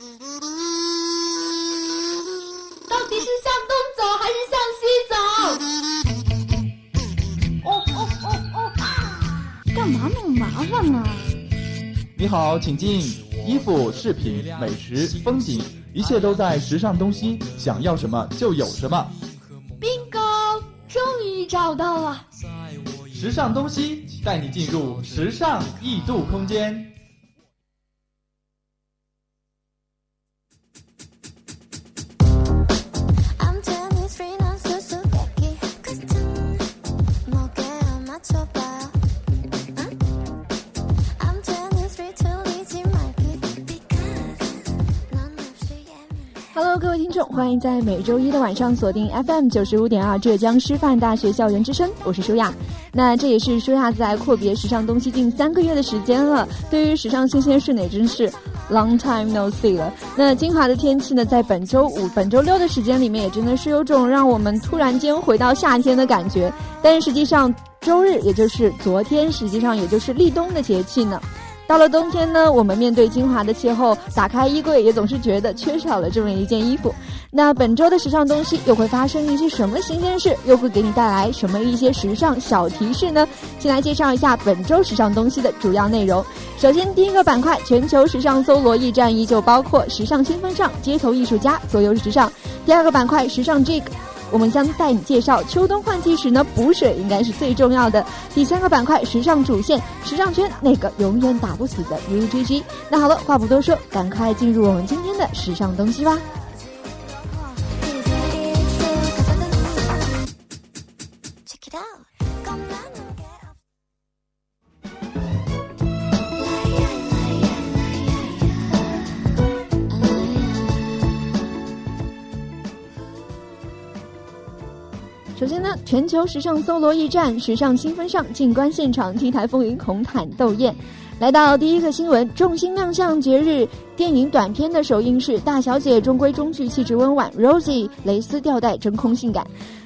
到底是向东走还是向西走？哦哦哦哦啊！干嘛那么麻烦啊？你好，请进。衣服、饰品、美食、风景，一切都在时尚东西，想要什么就有什么。bingo，终于找到了。时尚东西带你进入时尚异度空间。欢迎在每周一的晚上锁定 FM 九十五点二浙江师范大学校园之声，我是舒亚。那这也是舒亚在阔别时尚东西近三个月的时间了，对于时尚新鲜事呢，也真是 long time no see 了。那金华的天气呢，在本周五、本周六的时间里面，也真的是有种让我们突然间回到夏天的感觉。但实际上，周日也就是昨天，实际上也就是立冬的节气呢。到了冬天呢，我们面对金华的气候，打开衣柜也总是觉得缺少了这么一件衣服。那本周的时尚东西又会发生一些什么新鲜事？又会给你带来什么一些时尚小提示呢？先来介绍一下本周时尚东西的主要内容。首先，第一个板块，全球时尚搜罗驿站依旧包括时尚新风尚、街头艺术家、左右时尚。第二个板块，时尚 Jig。我们将带你介绍秋冬换季时呢，补水应该是最重要的。第三个板块，时尚主线，时尚圈那个永远打不死的 UGG。那好了，话不多说，赶快进入我们今天的时尚东西吧。全球时尚搜罗驿站，时尚新风尚，静观现场，T 台风云，红毯斗艳。来到第一个新闻，众星亮相节日电影短片的首映式，大小姐中规中矩，气质温婉，Rosie 蕾丝吊带真空性感。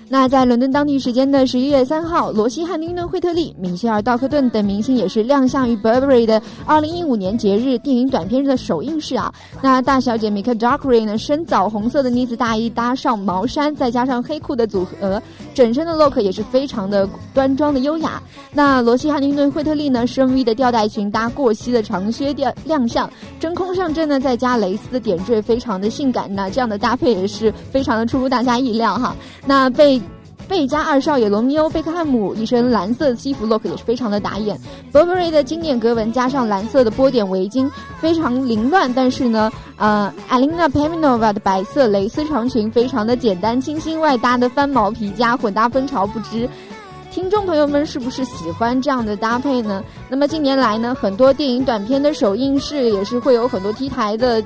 那在伦敦当地时间的十一月三号，罗西·汉丁顿·惠特利、米歇尔·道克顿等明星也是亮相于 Burberry 的二零一五年节日电影短片的首映式啊。那大小姐米克· Dockery 呢，深枣红色的呢子大衣搭上毛衫，再加上黑裤的组合，整身的 look 也是非常的端庄的优雅。那罗西·汉丁顿·惠特利呢，深 V 的吊带裙搭过膝的长靴亮亮相，真空上阵呢，再加蕾丝的点缀，非常的性感。那这样的搭配也是非常的出乎大家意料哈。那被贝加二少爷罗密欧·贝克汉姆一身蓝色西服 look 也是非常的打眼，Burberry 的经典格纹加上蓝色的波点围巾，非常凌乱。但是呢，呃，Alina Peminova 的白色蕾丝长裙非常的简单清新，外搭的翻毛皮加混搭风潮不知。听众朋友们是不是喜欢这样的搭配呢？那么近年来呢，很多电影短片的首映式也是会有很多 T 台的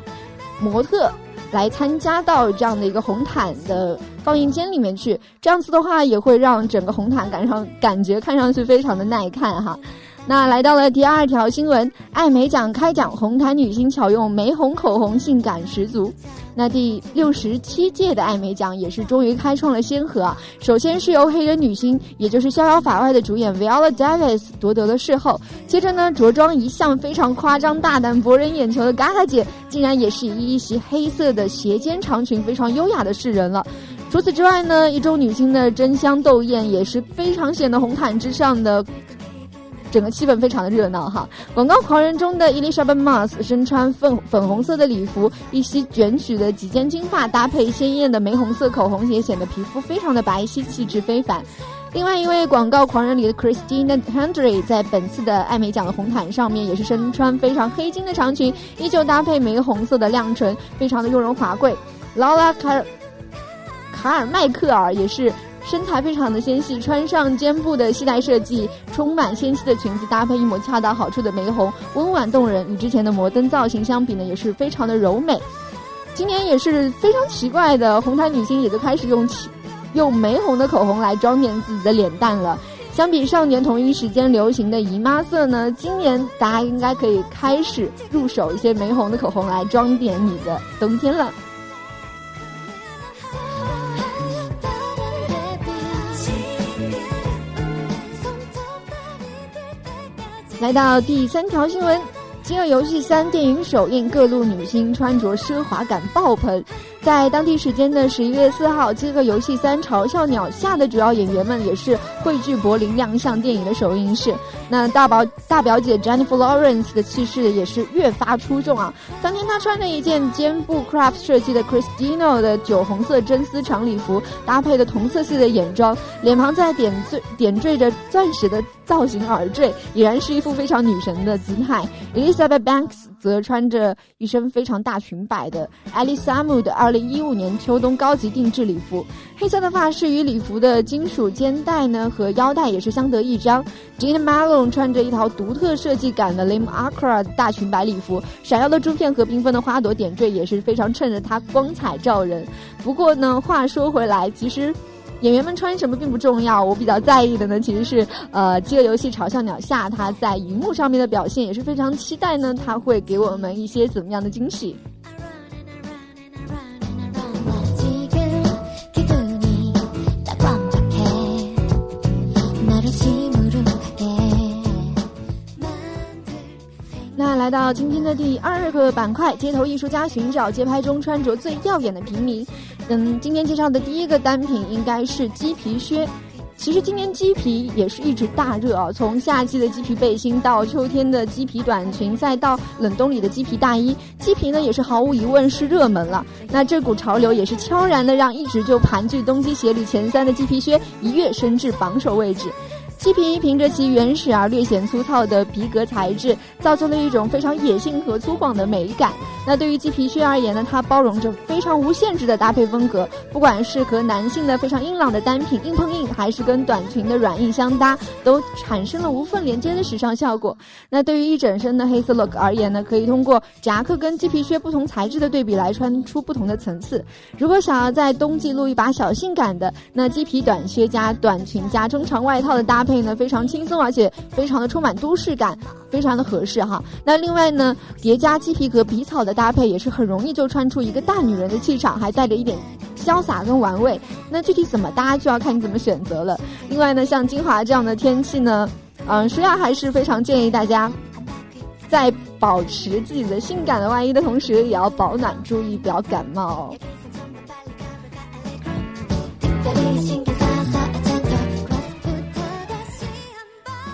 模特来参加到这样的一个红毯的放映间里面去，这样子的话也会让整个红毯感上感觉看上去非常的耐看哈。那来到了第二条新闻，艾美奖开奖，红毯女星巧用玫红口红，性感十足。那第六十七届的艾美奖也是终于开创了先河啊！首先是由黑人女星，也就是《逍遥法外》的主演 Viola Davis 夺得了视后，接着呢，着装一向非常夸张大胆、博人眼球的 Gaga 姐，竟然也是以一袭黑色的斜肩长裙，非常优雅的示人了。除此之外呢，一众女星的争相斗艳，也是非常显得红毯之上的。整个气氛非常的热闹哈！广告狂人中的 Elizabeth Moss 身穿粉粉红色的礼服，一袭卷曲的几件金发，搭配鲜艳的玫红色口红，也显得皮肤非常的白皙，气质非凡。另外一位广告狂人里的 Christine Hendry 在本次的艾美奖的红毯上面也是身穿非常黑金的长裙，依旧搭配玫红色的亮唇，非常的雍容华贵。劳拉卡尔卡尔迈克尔也是。身材非常的纤细，穿上肩部的系带设计，充满仙气的裙子，搭配一抹恰到好处的玫红，温婉动人。与之前的摩登造型相比呢，也是非常的柔美。今年也是非常奇怪的，红毯女星也就开始用起用玫红的口红来装点自己的脸蛋了。相比上年同一时间流行的姨妈色呢，今年大家应该可以开始入手一些玫红的口红来装点你的冬天了。来到第三条新闻，饥饿游戏三》电影首映，各路女星穿着奢华感爆棚。在当地时间的十一月四号，《饥饿游戏三：嘲笑鸟下》的主要演员们也是汇聚柏林亮相电影的首映式。那大宝大表姐 Jennifer Lawrence 的气势也是越发出众啊！当天她穿着一件肩部 Craft 设计的 Christino 的酒红色真丝长礼服，搭配的同色系的眼妆，脸庞在点缀点缀着钻石的造型耳坠，已然是一副非常女神的姿态。Elizabeth Banks 则穿着一身非常大裙摆的 a l i s a m u 的2015年秋冬高级定制礼服，黑色的发饰与礼服的金属肩带呢和腰带也是相得益彰。Jean Malone 穿着一套独特设计感的 Lim Acra 大裙摆礼服，闪耀的珠片和缤纷的花朵点缀也是非常衬着她光彩照人。不过呢，话说回来，其实。演员们穿什么并不重要我比较在意的呢其实是呃饥饿游戏嘲笑鸟下它在荧幕上面的表现也是非常期待呢它会给我们一些怎么样的惊喜？那来到今天的第二个板块街头艺术家寻找街拍中穿着最耀眼的平民。嗯，今天介绍的第一个单品应该是鸡皮靴。其实今年鸡皮也是一直大热啊，从夏季的鸡皮背心到秋天的鸡皮短裙，再到冷冬里的鸡皮大衣，鸡皮呢也是毫无疑问是热门了。那这股潮流也是悄然的让一直就盘踞冬季鞋里前三的鸡皮靴一跃升至榜首位置。鸡皮凭着其原始而略显粗糙的皮革材质，造就了一种非常野性和粗犷的美感。那对于鸡皮靴而言呢，它包容着非常无限制的搭配风格，不管是和男性的非常硬朗的单品硬碰硬，还是跟短裙的软硬相搭，都产生了无缝连接的时尚效果。那对于一整身的黑色 look 而言呢，可以通过夹克跟鸡皮靴不同材质的对比来穿出不同的层次。如果想要在冬季露一把小性感的，那鸡皮短靴加短裙加中长外套的搭配呢，非常轻松，而且非常的充满都市感，非常的合适哈。那另外呢，叠加鸡皮革皮草的搭配也是很容易就穿出一个大女人的气场，还带着一点潇洒跟玩味。那具体怎么搭就要看你怎么选择了。另外呢，像金华这样的天气呢，嗯，舒亚还是非常建议大家。在保持自己的性感的外衣的同时，也要保暖，注意不要感冒。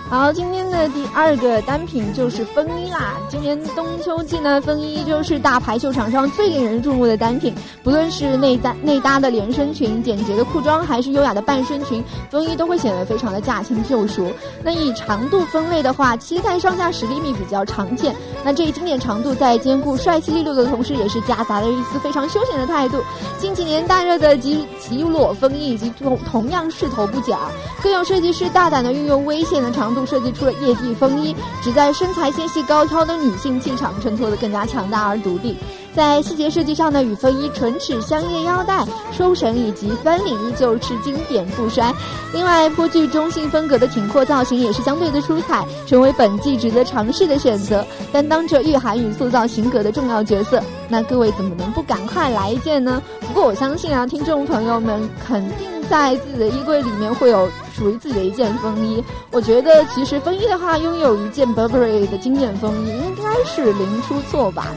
好，今天的第二个单品就是风衣啦。今年冬秋季呢，风衣就是大牌秀场上最引人注目的单品。不论是内搭内搭的连身裙、简洁的裤装，还是优雅的半身裙，风衣都会显得非常的驾轻就熟。那以长度分类的话，膝盖上下十厘米比较常见。那这一经典长度在兼顾帅气利落的同时，也是夹杂了一丝非常休闲的态度。近几年大热的极极裸风衣以及同同样势头不假，更有设计师大胆的运用危险的长度设计出了夜地风衣，只在身材纤细高挑的女性气场衬托得更加强大而独立。在细节设计上呢，与风衣唇齿相叶腰带、收绳以及翻领依旧是经典不衰。另外，颇具中性风格的挺阔造型也是相对的出彩，成为本季值得尝试的选择，担当着御寒与塑造型格的重要角色。那各位怎么能不赶快来一件呢？不过我相信啊，听众朋友们肯定在自己的衣柜里面会有属于自己的一件风衣。我觉得其实风衣的话，拥有一件 Burberry 的经典风衣应该是零出错吧。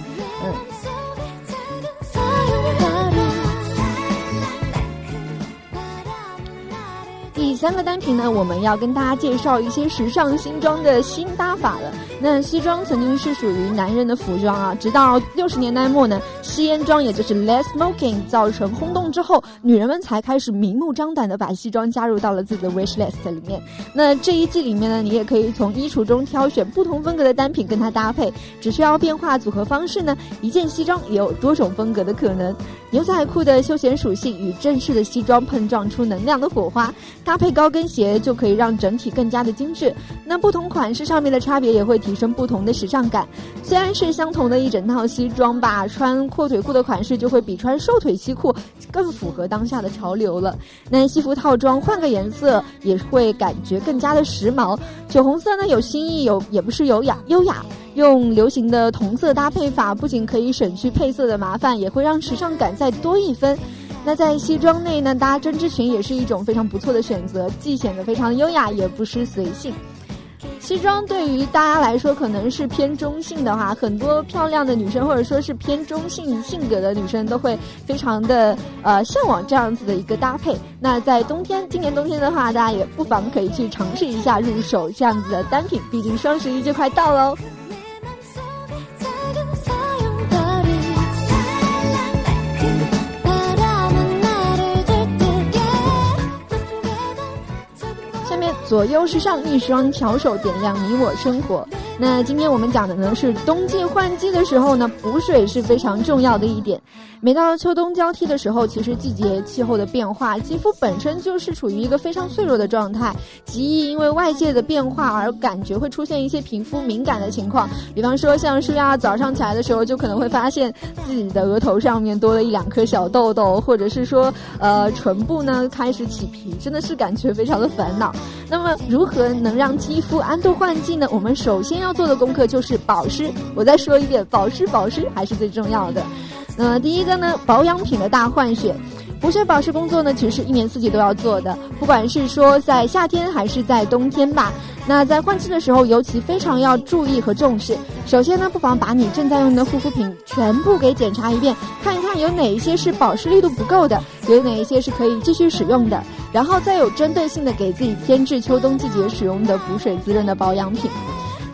嗯。三个单品呢，我们要跟大家介绍一些时尚新装的新搭法了。那西装曾经是属于男人的服装啊，直到六十年代末呢，吸烟装也就是 less smoking 造成轰动之后，女人们才开始明目张胆的把西装加入到了自己的 wish list 里面。那这一季里面呢，你也可以从衣橱中挑选不同风格的单品跟它搭配，只需要变化组合方式呢，一件西装也有多种风格的可能。牛仔裤的休闲属性与正式的西装碰撞出能量的火花，搭配高跟鞋就可以让整体更加的精致。那不同款式上面的差别也会提升不同的时尚感。虽然是相同的一整套西装吧，穿阔腿裤的款式就会比穿瘦腿西裤更符合当下的潮流了。那西服套装换个颜色也会感觉更加的时髦。酒红色呢有新意，有也不是有雅优雅。用流行的同色搭配法，不仅可以省去配色的麻烦，也会让时尚感再多一分。那在西装内呢，搭针织裙也是一种非常不错的选择，既显得非常优雅，也不失随性。西装对于大家来说可能是偏中性的话，很多漂亮的女生或者说是偏中性性格的女生都会非常的呃向往这样子的一个搭配。那在冬天，今年冬天的话，大家也不妨可以去尝试一下入手这样子的单品，毕竟双十一就快到喽。左右时尚一双巧手点亮你我生活。那今天我们讲的呢是冬季换季的时候呢，补水是非常重要的一点。每到秋冬交替的时候，其实季节气候的变化，肌肤本身就是处于一个非常脆弱的状态，极易因为外界的变化而感觉会出现一些皮肤敏感的情况。比方说，像舒亚早上起来的时候，就可能会发现自己的额头上面多了一两颗小痘痘，或者是说，呃，唇部呢开始起皮，真的是感觉非常的烦恼。那么，如何能让肌肤安度换季呢？我们首先要要做的功课就是保湿。我再说一遍，保湿，保湿还是最重要的。那么第一个呢，保养品的大换血。补水保湿工作呢，其实是一年四季都要做的，不管是说在夏天还是在冬天吧。那在换季的时候，尤其非常要注意和重视。首先呢，不妨把你正在用的护肤品全部给检查一遍，看一看有哪一些是保湿力度不够的，有哪一些是可以继续使用的，然后再有针对性的给自己添置秋冬季节使用的补水滋润的保养品。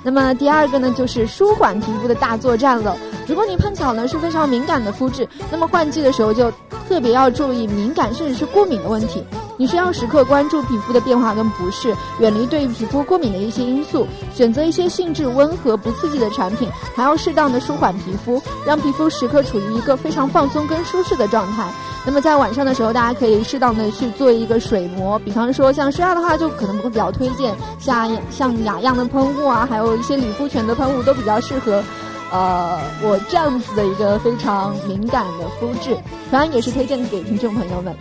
那么第二个呢，就是舒缓皮肤的大作战了。如果你碰巧呢是非常敏感的肤质，那么换季的时候就特别要注意敏感甚至是过敏的问题。你需要时刻关注皮肤的变化跟不适，远离对皮肤过敏的一些因素，选择一些性质温和、不刺激的产品，还要适当的舒缓皮肤，让皮肤时刻处于一个非常放松跟舒适的状态。那么在晚上的时候，大家可以适当的去做一个水膜，比方说像舒亚的话，就可能会比较推荐像像雅漾的喷雾啊，还有一些理肤泉的喷雾都比较适合。呃，我这样子的一个非常敏感的肤质，当然也是推荐给听众朋友们。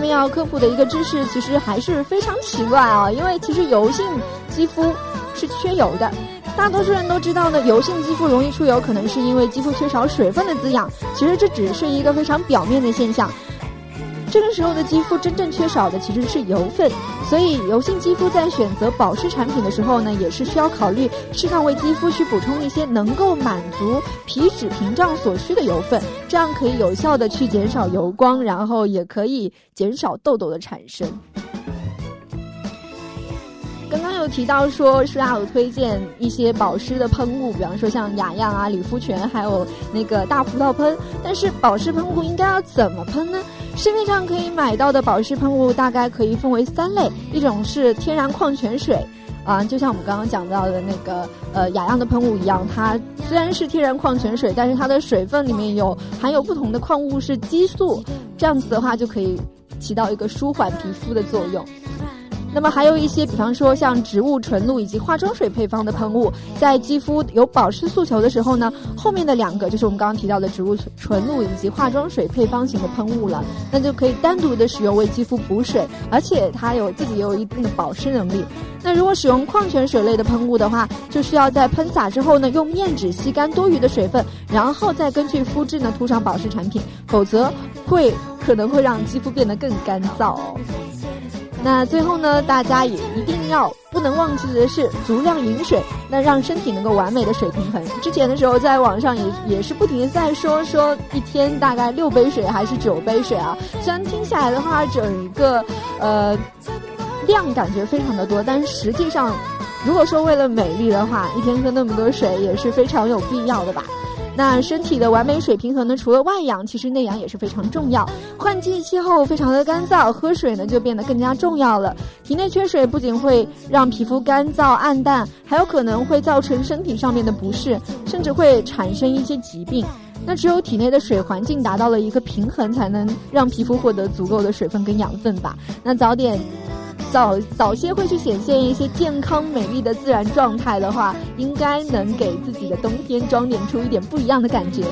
面要科普的一个知识，其实还是非常奇怪啊，因为其实油性肌肤是缺油的。大多数人都知道呢，油性肌肤容易出油，可能是因为肌肤缺少水分的滋养。其实这只是一个非常表面的现象。这个时候的肌肤真正缺少的其实是油分，所以油性肌肤在选择保湿产品的时候呢，也是需要考虑适当为肌肤去补充一些能够满足皮脂屏障所需的油分，这样可以有效的去减少油光，然后也可以减少痘痘的产生。刚刚有提到说，舒雅有推荐一些保湿的喷雾，比方说像雅漾啊、理肤泉，还有那个大葡萄喷。但是保湿喷雾应该要怎么喷呢？市面上可以买到的保湿喷雾大概可以分为三类，一种是天然矿泉水。啊，就像我们刚刚讲到的那个呃雅漾的喷雾一样，它虽然是天然矿泉水，但是它的水分里面有含有不同的矿物质激素，这样子的话就可以起到一个舒缓皮肤的作用。那么还有一些，比方说像植物纯露以及化妆水配方的喷雾，在肌肤有保湿诉求的时候呢，后面的两个就是我们刚刚提到的植物纯露以及化妆水配方型的喷雾了，那就可以单独的使用为肌肤补水，而且它有自己也有一定的保湿能力。那如果使用矿泉水类的喷雾的话，就需要在喷洒之后呢，用面纸吸干多余的水分，然后再根据肤质呢涂上保湿产品，否则会可能会让肌肤变得更干燥哦。那最后呢，大家也一定要不能忘记的是足量饮水，那让身体能够完美的水平衡。之前的时候在网上也也是不停的在说说一天大概六杯水还是九杯水啊，虽然听下来的话整个呃量感觉非常的多，但是实际上如果说为了美丽的话，一天喝那么多水也是非常有必要的吧。那身体的完美水平衡呢？除了外养，其实内养也是非常重要。换季气候非常的干燥，喝水呢就变得更加重要了。体内缺水不仅会让皮肤干燥暗淡，还有可能会造成身体上面的不适，甚至会产生一些疾病。那只有体内的水环境达到了一个平衡，才能让皮肤获得足够的水分跟养分吧。那早点。早早些会去显现一些健康美丽的自然状态的话，应该能给自己的冬天装点出一点不一样的感觉。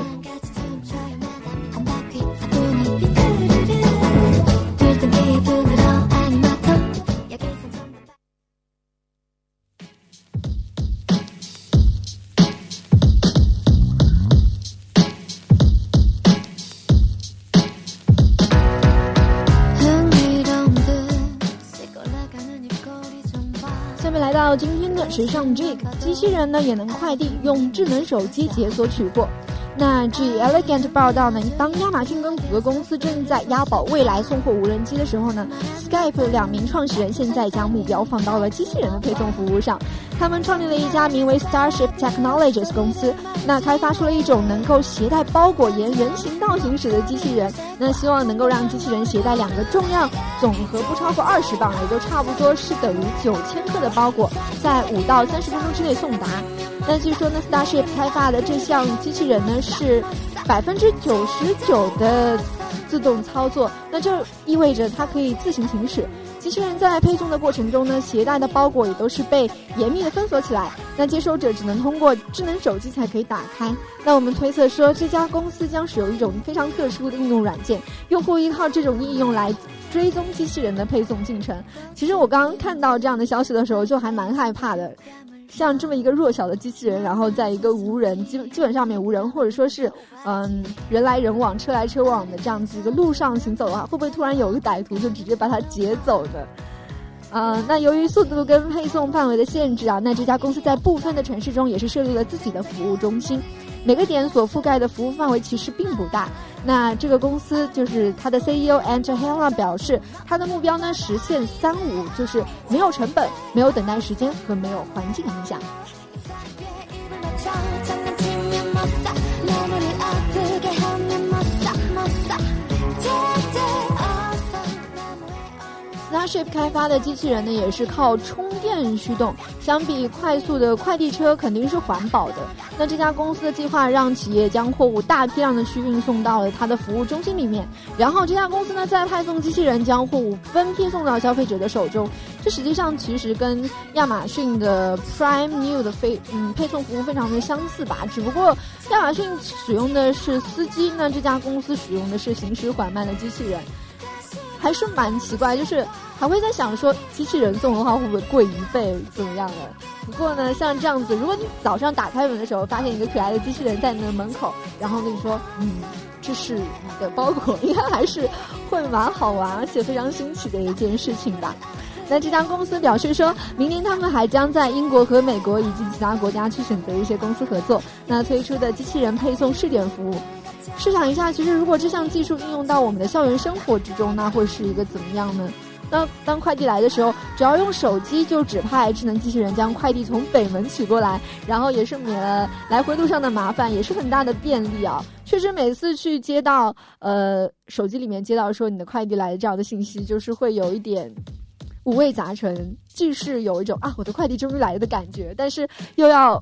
来到今天的时尚 Jig，机器人呢也能快递，用智能手机解锁取货。那据 Elegant 报道呢，当亚马逊跟谷歌公司正在押宝未来送货无人机的时候呢，Skype 两名创始人现在将目标放到了机器人的配送服务上。他们创立了一家名为 Starship Technologies 公司，那开发出了一种能够携带包裹沿人行道行驶的机器人。那希望能够让机器人携带两个重量总和不超过二十磅，也就差不多是等于九千克的包裹，在五到三十分钟之内送达。那据说呢，Starship 开发的这项机器人呢是百分之九十九的自动操作，那就意味着它可以自行行驶。机器人在配送的过程中呢，携带的包裹也都是被严密的封锁起来，那接收者只能通过智能手机才可以打开。那我们推测说，这家公司将使用一种非常特殊的应用软件，用户依靠这种应用来追踪机器人的配送进程。其实我刚刚看到这样的消息的时候，就还蛮害怕的。像这么一个弱小的机器人，然后在一个无人基基本上面无人，或者说是嗯人来人往、车来车往的这样子一个路上行走的话，会不会突然有个歹徒就直接把它劫走的？呃，那由于速度跟配送范围的限制啊，那这家公司在部分的城市中也是设立了自己的服务中心。每个点所覆盖的服务范围其实并不大。那这个公司就是它的 CEO Angela 表示，它的目标呢实现三无，就是没有成本、没有等待时间和没有环境影响。Starship 开发的机器人呢，也是靠充电驱动。相比快速的快递车，肯定是环保的。那这家公司的计划让企业将货物大批量的去运送到了它的服务中心里面，然后这家公司呢再派送机器人将货物分批送到消费者的手中。这实际上其实跟亚马逊的 Prime New 的非嗯配送服务非常的相似吧，只不过亚马逊使用的是司机，那这家公司使用的是行驶缓慢的机器人。还是蛮奇怪，就是还会在想说，机器人送的话会不会贵一倍，怎么样的？不过呢，像这样子，如果你早上打开门的时候，发现一个可爱的机器人在你的门口，然后跟你说，嗯，这是你的包裹，应该还是会蛮好玩，而且非常新奇的一件事情吧。那这家公司表示说，明年他们还将在英国和美国以及其他国家去选择一些公司合作，那推出的机器人配送试点服务。试想一下，其实如果这项技术应用到我们的校园生活之中，那会是一个怎么样呢？那当快递来的时候，只要用手机就指派智能机器人将快递从北门取过来，然后也是免了来回路上的麻烦，也是很大的便利啊。确实，每次去接到呃手机里面接到说你的快递来的这样的信息，就是会有一点五味杂陈，既是有一种啊我的快递终于来了的感觉，但是又要。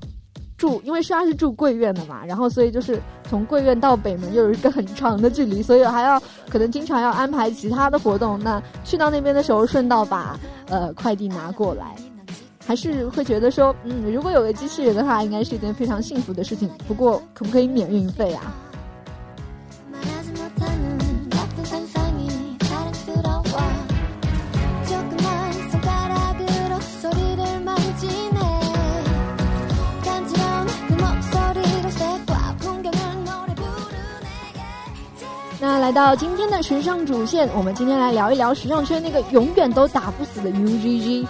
住，因为虽然是住贵院的嘛，然后所以就是从贵院到北门又有一个很长的距离，所以还要可能经常要安排其他的活动。那去到那边的时候，顺道把呃快递拿过来，还是会觉得说，嗯，如果有个机器人的话，应该是一件非常幸福的事情。不过，可不可以免运费啊？到今天的时尚主线，我们今天来聊一聊时尚圈那个永远都打不死的 UGG。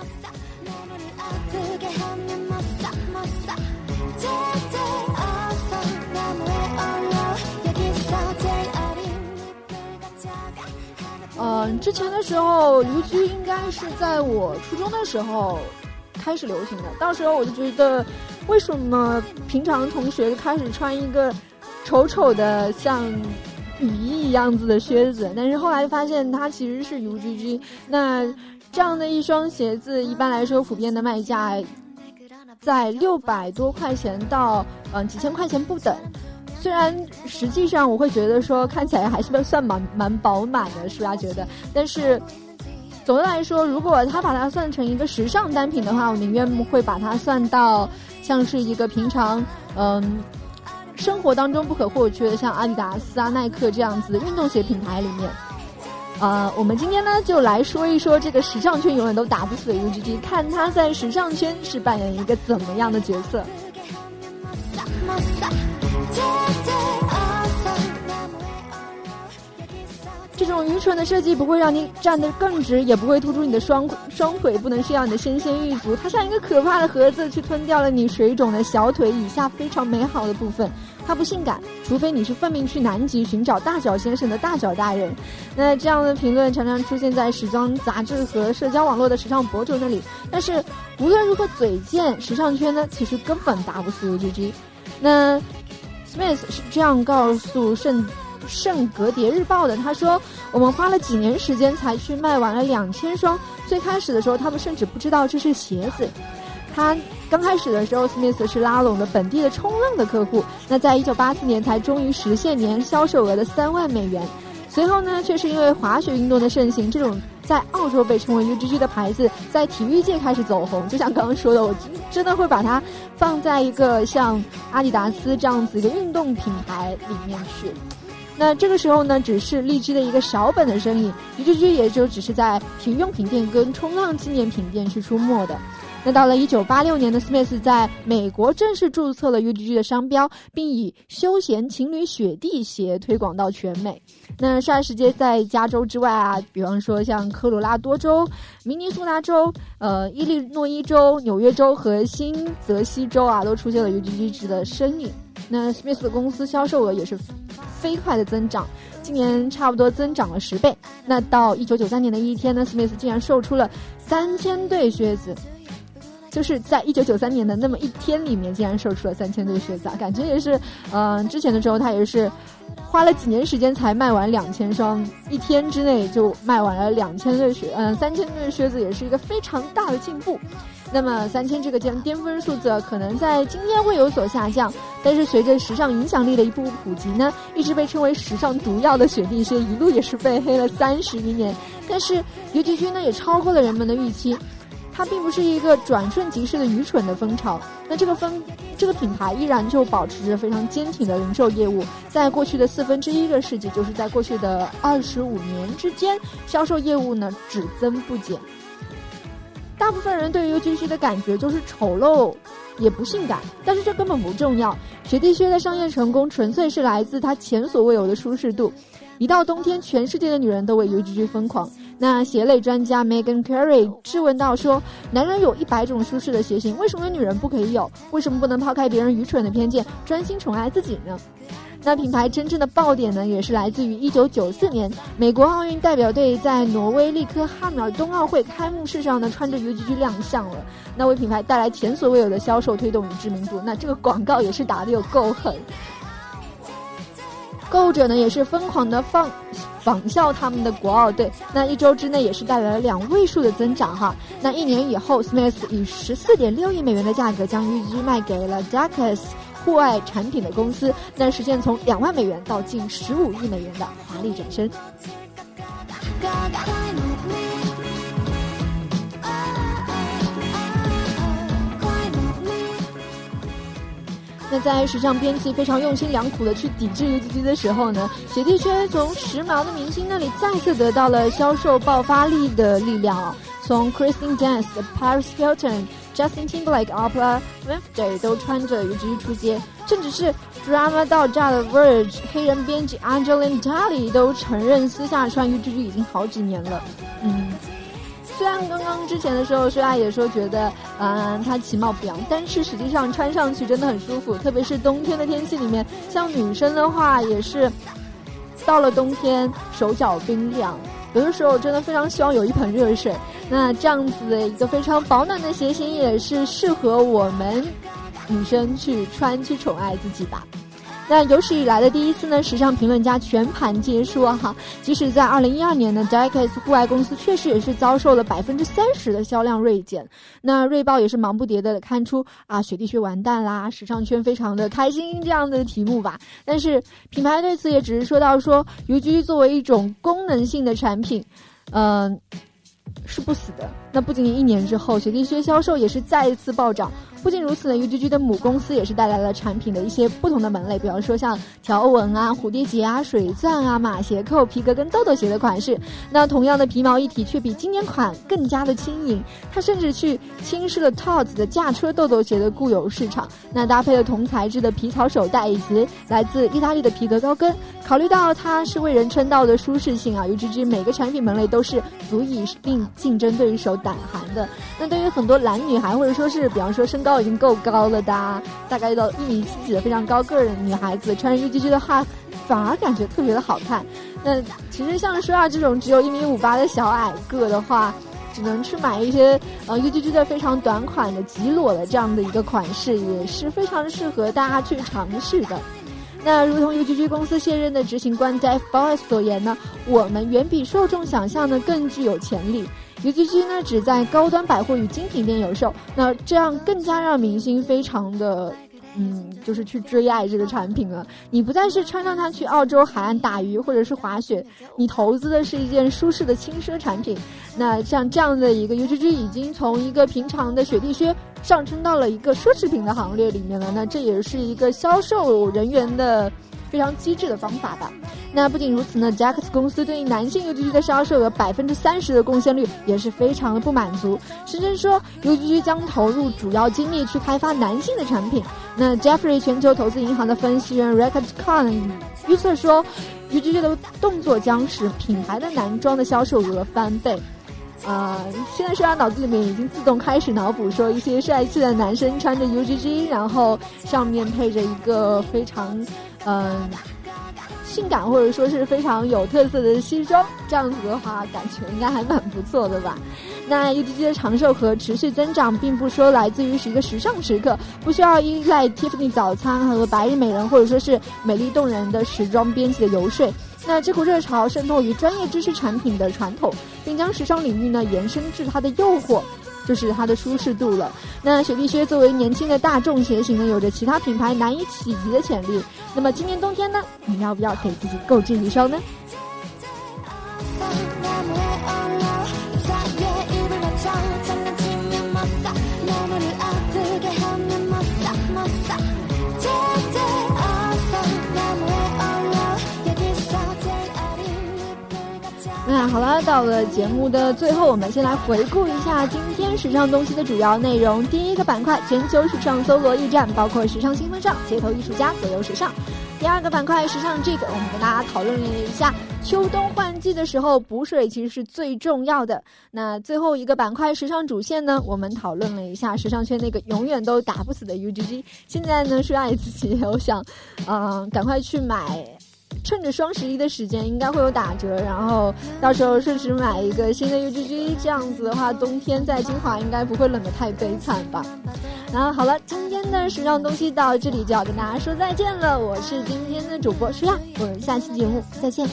嗯，之前的时候，UGG 应该是在我初中的时候开始流行的。到时候我就觉得，为什么平常同学开始穿一个丑丑的像雨衣一样子的靴子，但是后来发现它其实是 UGG。那这样的一双鞋子，一般来说普遍的卖价在六百多块钱到嗯几千块钱不等。虽然实际上我会觉得说看起来还是算蛮蛮饱满的，是吧觉得，但是总的来说，如果他把它算成一个时尚单品的话，我宁愿会把它算到像是一个平常嗯生活当中不可或缺的，像阿迪达斯啊、耐克这样子的运动鞋品牌里面。呃，我们今天呢就来说一说这个时尚圈永远都打不死的 UGG，看他在时尚圈是扮演一个怎么样的角色。这种愚蠢的设计不会让你站得更直，也不会突出你的双双腿，不能炫耀你的纤纤玉足。它像一个可怕的盒子，去吞掉了你水肿的小腿以下非常美好的部分。它不性感，除非你是奉命去南极寻找大脚先生的大脚大人。那这样的评论常常出现在时装杂志和社交网络的时尚博主那里。但是无论如何嘴贱，时尚圈呢其实根本打不死 UGG。那 Smith 是这样告诉圣。圣格迭日报的他说：“我们花了几年时间才去卖完了两千双。最开始的时候，他们甚至不知道这是鞋子。他刚开始的时候，Smith 是拉拢了本地的冲浪的客户。那在一九八四年才终于实现年销售额的三万美元。随后呢，却是因为滑雪运动的盛行，这种在澳洲被称为 UGG 的牌子在体育界开始走红。就像刚刚说的，我真的会把它放在一个像阿迪达斯这样子一个运动品牌里面去。”那这个时候呢，只是荔枝的一个小本的生意，UGG 也就只是在体育用品店跟冲浪纪念品店去出没的。那到了一九八六年的 Smith 在美国正式注册了 UGG 的商标，并以休闲情侣雪地鞋推广到全美。那霎时间在加州之外啊，比方说像科罗拉多州、明尼苏达州、呃伊利诺伊州、纽约州和新泽西州啊，都出现了 UGG 的身影。那 Smith 的公司销售额也是飞快的增长，今年差不多增长了十倍。那到一九九三年的一天呢，Smith 竟然售出了三千对靴子，就是在一九九三年的那么一天里面，竟然售出了三千对靴子啊！感觉也是，嗯，之前的时候他也是花了几年时间才卖完两千双，一天之内就卖完了两千对靴，嗯，三千对靴子也是一个非常大的进步。那么三千这个巅巅峰数字可能在今天会有所下降，但是随着时尚影响力的一步步普及呢，一直被称为时尚毒药的雪地靴一路也是被黑了三十余年。但是 UGG 呢也超过了人们的预期，它并不是一个转瞬即逝的愚蠢的风潮。那这个风这个品牌依然就保持着非常坚挺的零售业务，在过去的四分之一个世纪，就是在过去的二十五年之间，销售业务呢只增不减。大部分人对于 UGG 的感觉就是丑陋，也不性感，但是这根本不重要。雪地靴的商业成功纯粹是来自它前所未有的舒适度。一到冬天，全世界的女人都为 UGG 疯狂。那鞋类专家 Megan Carey 质问道说：“男人有一百种舒适的鞋型，为什么女人不可以有？为什么不能抛开别人愚蠢的偏见，专心宠爱自己呢？”那品牌真正的爆点呢，也是来自于一九九四年，美国奥运代表队在挪威利科哈米尔冬奥会开幕式上呢，穿着 UGG 亮相了，那为品牌带来前所未有的销售推动与知名度。那这个广告也是打的有够狠，购物者呢也是疯狂的放仿效他们的国奥队。那一周之内也是带来了两位数的增长哈。那一年以后，Smith 以十四点六亿美元的价格将预居卖给了 Dacus。户外产品的公司，那实现从两万美元到近十五亿美元的华丽转身。那在时尚编辑非常用心良苦的去抵制 UGG 的时候呢，雪地靴从时髦的明星那里再次得到了销售爆发力的力量。从 Kristen Dance、Paris Hilton、Justin Timberlake、Oprah Winfrey 都穿着 UGG 出街，甚至是 drama 到炸的 Verge 黑人编辑 Angelina Jolie 都承认私下穿 UGG 已经好几年了。嗯，虽然刚刚之前的时候，薛大也说觉得，嗯，它其貌不扬，但是实际上穿上去真的很舒服，特别是冬天的天气里面，像女生的话也是，到了冬天手脚冰凉。有的时候真的非常希望有一盆热水，那这样子的一个非常保暖的鞋型也是适合我们女生去穿去宠爱自己吧。那有史以来的第一次呢，时尚评论家全盘皆输！哈，即使在二零一二年呢 j a c k e s 户外公司确实也是遭受了百分之三十的销量锐减。那锐豹也是忙不迭的看出啊，雪地靴完蛋啦，时尚圈非常的开心这样的题目吧。但是品牌对此也只是说到说，UGG 作为一种功能性的产品，嗯。是不死的。那不仅仅一年之后，雪地靴销售也是再一次暴涨。不仅如此呢，UGG 的母公司也是带来了产品的一些不同的门类，比方说像条纹啊、蝴蝶结啊、水钻啊、马鞋扣、皮革跟豆豆鞋的款式。那同样的皮毛一体，却比经典款更加的轻盈。它甚至去轻视了 Tod's 的驾车豆豆鞋的固有市场。那搭配了同材质的皮草手袋以及来自意大利的皮革高跟。考虑到它是为人称道的舒适性啊，UGG 每个产品门类都是足以令竞争对手胆寒的。那对于很多懒女孩，或者说是比方说身高已经够高了的，大概到一米七几的非常高个儿的女孩子，穿着 UGG 的话，反而感觉特别的好看。那其实像舒亚这种只有一米五八的小矮个的话，只能去买一些呃 UGG 的非常短款的极裸的这样的一个款式，也是非常适合大家去尝试的。那如同 UGG 公司现任的执行官 Dave Boss 所言呢，我们远比受众想象的更具有潜力。UGG 呢只在高端百货与精品店有售，那这样更加让明星非常的。嗯，就是去追爱这个产品了。你不再是穿上它去澳洲海岸打鱼或者是滑雪，你投资的是一件舒适的轻奢产品。那像这样的一个 UGG 已经从一个平常的雪地靴上升到了一个奢侈品的行列里面了。那这也是一个销售人员的。非常机智的方法吧。那不仅如此呢 j a c k s 公司对于男性 UGG 的销售额百分之三十的贡献率也是非常的不满足，甚至说 UGG 将投入主要精力去开发男性的产品。那 Jeffrey 全球投资银行的分析员 Record Con 预测说，UGG 的动作将使品牌的男装的销售额翻倍。啊，现在虽然脑子里面已经自动开始脑补说一些帅气的男生穿着 UGG，然后上面配着一个非常。嗯，性感或者说是非常有特色的西装，这样子的话，感觉应该还蛮不错的吧？那 UGG 的长寿和持续增长，并不说来自于是一个时尚时刻，不需要依赖 Tiffany 早餐和白日美人或者说是美丽动人的时装编辑的游说。那这股热潮渗透于专业知识产品的传统，并将时尚领域呢延伸至它的诱惑。就是它的舒适度了。那雪地靴作为年轻的大众鞋型呢，有着其他品牌难以企及的潜力。那么今年冬天呢，你要不要给自己购置一双呢？那好了，到了节目的最后，我们先来回顾一下今天时尚东西的主要内容。第一个板块，全球时尚搜罗驿站，包括时尚新风尚、街头艺术家、左右时尚。第二个板块，时尚这个，我们跟大家讨论了一下，秋冬换季的时候补水其实是最重要的。那最后一个板块，时尚主线呢，我们讨论了一下时尚圈那个永远都打不死的 UGG。现在呢，是爱自己我想，嗯，赶快去买。趁着双十一的时间，应该会有打折，然后到时候顺势买一个新的 UGG，这样子的话，冬天在金华应该不会冷得太悲惨吧。然后好了，今天的时尚东西到这里就要跟大家说再见了，我是今天的主播舒亚，我们下期节目再见。